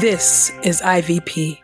This is IVP.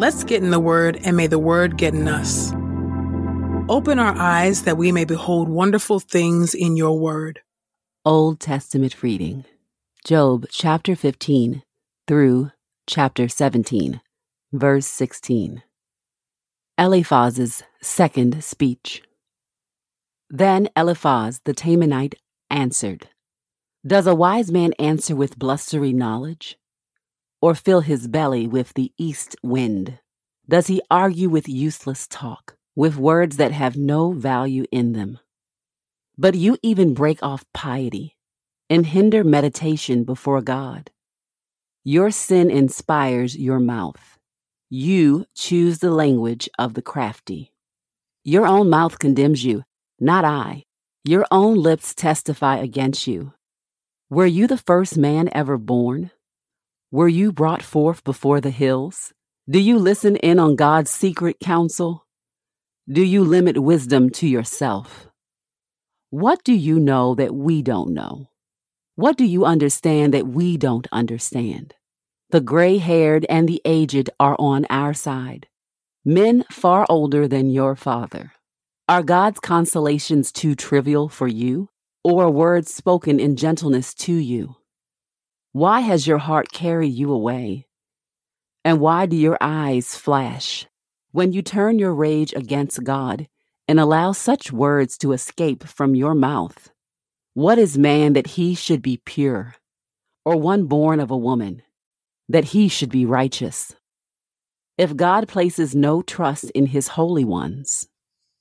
Let's get in the Word, and may the Word get in us. Open our eyes that we may behold wonderful things in your Word. Old Testament reading Job chapter 15 through chapter 17, verse 16. Eliphaz's second speech. Then Eliphaz the Temanite answered, Does a wise man answer with blustery knowledge? Or fill his belly with the east wind? Does he argue with useless talk, with words that have no value in them? But you even break off piety and hinder meditation before God. Your sin inspires your mouth. You choose the language of the crafty. Your own mouth condemns you, not I. Your own lips testify against you. Were you the first man ever born? Were you brought forth before the hills? Do you listen in on God's secret counsel? Do you limit wisdom to yourself? What do you know that we don't know? What do you understand that we don't understand? The gray haired and the aged are on our side, men far older than your father. Are God's consolations too trivial for you, or words spoken in gentleness to you? Why has your heart carried you away? And why do your eyes flash when you turn your rage against God and allow such words to escape from your mouth? What is man that he should be pure, or one born of a woman that he should be righteous? If God places no trust in his holy ones,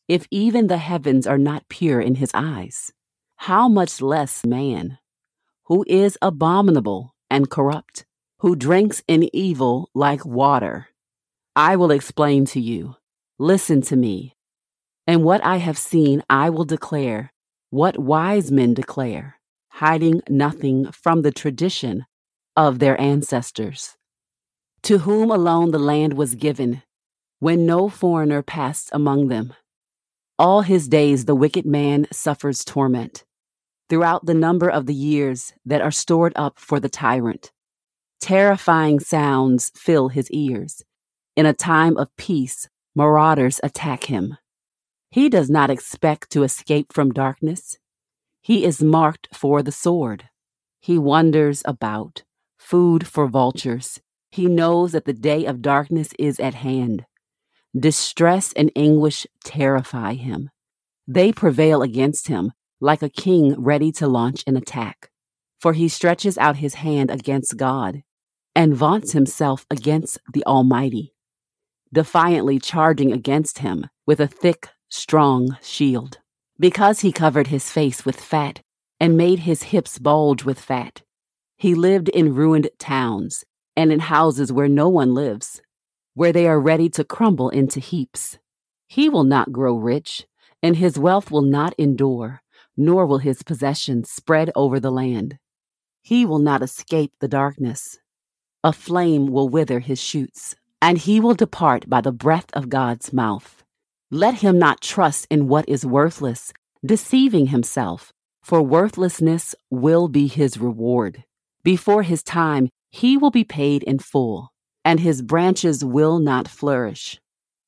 if even the heavens are not pure in his eyes, how much less man? who is abominable and corrupt, who drinks in evil like water. I will explain to you. Listen to me. And what I have seen, I will declare, what wise men declare, hiding nothing from the tradition of their ancestors, to whom alone the land was given, when no foreigner passed among them. All his days the wicked man suffers torment throughout the number of the years that are stored up for the tyrant. Terrifying sounds fill his ears. In a time of peace, marauders attack him. He does not expect to escape from darkness. He is marked for the sword. He wanders about, food for vultures. He knows that the day of darkness is at hand. Distress and anguish terrify him. They prevail against him, like a king ready to launch an attack. For he stretches out his hand against God and vaunts himself against the Almighty, defiantly charging against him with a thick, strong shield. Because he covered his face with fat and made his hips bulge with fat, he lived in ruined towns and in houses where no one lives, where they are ready to crumble into heaps. He will not grow rich, and his wealth will not endure nor will his possessions spread over the land. He will not escape the darkness. A flame will wither his shoots, and he will depart by the breath of God's mouth. Let him not trust in what is worthless, deceiving himself, for worthlessness will be his reward. Before his time, he will be paid in full, and his branches will not flourish.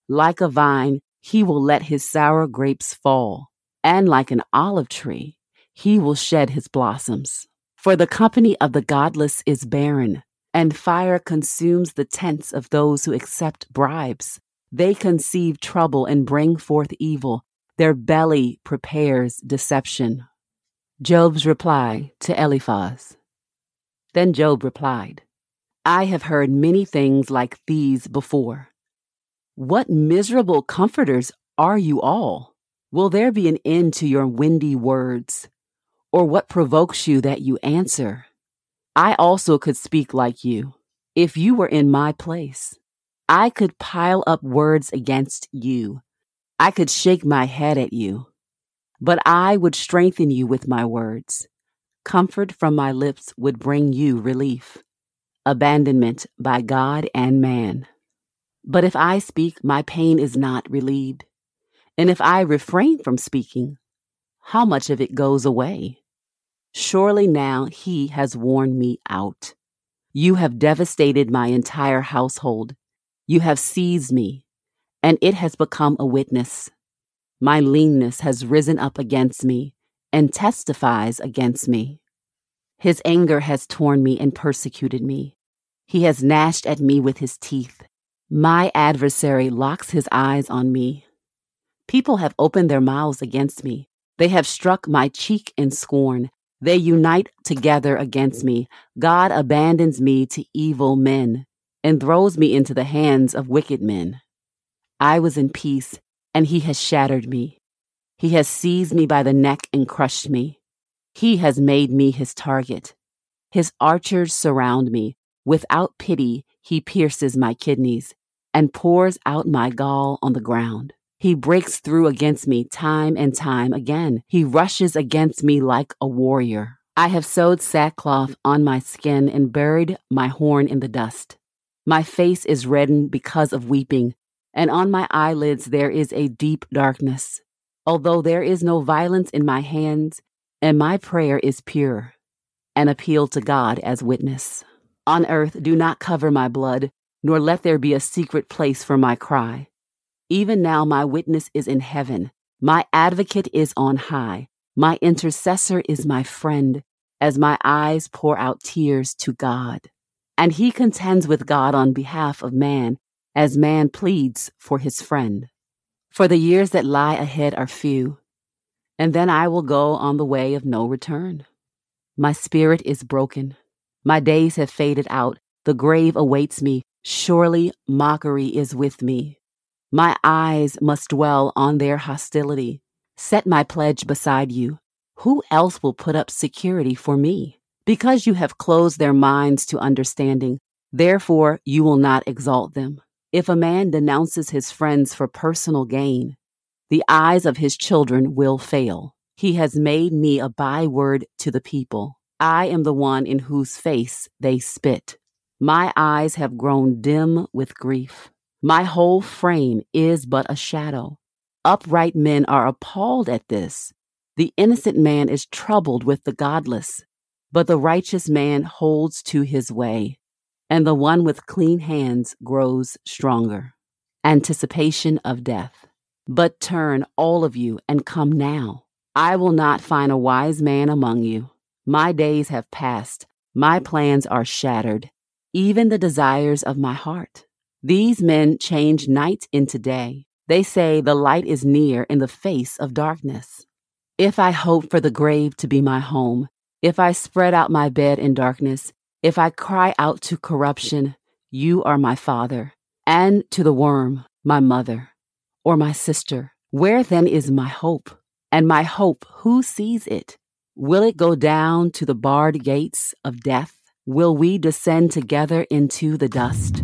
Like a vine, he will let his sour grapes fall, and like an olive tree, he will shed his blossoms. For the company of the godless is barren, and fire consumes the tents of those who accept bribes. They conceive trouble and bring forth evil. Their belly prepares deception. Job's reply to Eliphaz. Then Job replied, I have heard many things like these before. What miserable comforters are you all? Will there be an end to your windy words? Or what provokes you that you answer? I also could speak like you. If you were in my place, I could pile up words against you. I could shake my head at you. But I would strengthen you with my words. Comfort from my lips would bring you relief. Abandonment by God and man. But if I speak, my pain is not relieved. And if I refrain from speaking, how much of it goes away? Surely now he has worn me out. You have devastated my entire household. You have seized me, and it has become a witness. My leanness has risen up against me and testifies against me. His anger has torn me and persecuted me. He has gnashed at me with his teeth. My adversary locks his eyes on me. People have opened their mouths against me. They have struck my cheek in scorn. They unite together against me. God abandons me to evil men and throws me into the hands of wicked men. I was in peace, and he has shattered me. He has seized me by the neck and crushed me. He has made me his target. His archers surround me. Without pity, he pierces my kidneys and pours out my gall on the ground. He breaks through against me time and time again. He rushes against me like a warrior. I have sewed sackcloth on my skin and buried my horn in the dust. My face is reddened because of weeping, and on my eyelids there is a deep darkness. Although there is no violence in my hands, and my prayer is pure, an appeal to God as witness. On earth, do not cover my blood, nor let there be a secret place for my cry. Even now, my witness is in heaven, my advocate is on high, my intercessor is my friend, as my eyes pour out tears to God. And he contends with God on behalf of man, as man pleads for his friend. For the years that lie ahead are few, and then I will go on the way of no return. My spirit is broken. My days have faded out. The grave awaits me. Surely mockery is with me. My eyes must dwell on their hostility. Set my pledge beside you. Who else will put up security for me? Because you have closed their minds to understanding, therefore you will not exalt them. If a man denounces his friends for personal gain, the eyes of his children will fail. He has made me a byword to the people. I am the one in whose face they spit. My eyes have grown dim with grief. My whole frame is but a shadow. Upright men are appalled at this. The innocent man is troubled with the godless, but the righteous man holds to his way, and the one with clean hands grows stronger. Anticipation of death. But turn, all of you, and come now. I will not find a wise man among you. My days have passed, my plans are shattered even the desires of my heart. These men change night into day. They say the light is near in the face of darkness. If I hope for the grave to be my home, if I spread out my bed in darkness, if I cry out to corruption, you are my father, and to the worm, my mother, or my sister. Where then is my hope? And my hope, who sees it? Will it go down to the barred gates of death? Will we descend together into the dust?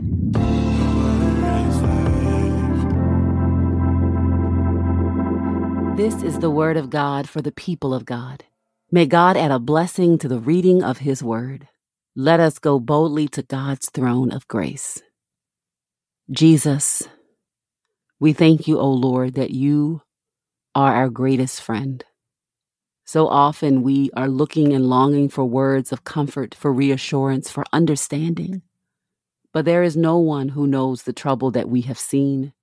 This is the word of God for the people of God. May God add a blessing to the reading of his word. Let us go boldly to God's throne of grace. Jesus, we thank you, O Lord, that you are our greatest friend. So often we are looking and longing for words of comfort, for reassurance, for understanding. But there is no one who knows the trouble that we have seen,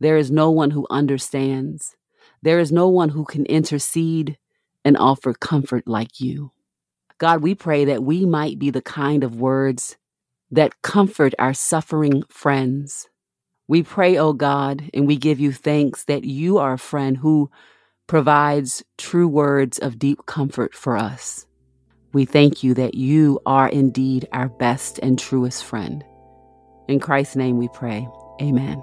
There is no one who understands. There is no one who can intercede and offer comfort like you. God, we pray that we might be the kind of words that comfort our suffering friends. We pray, O oh God, and we give you thanks that you are a friend who provides true words of deep comfort for us. We thank you that you are indeed our best and truest friend. In Christ's name we pray. Amen.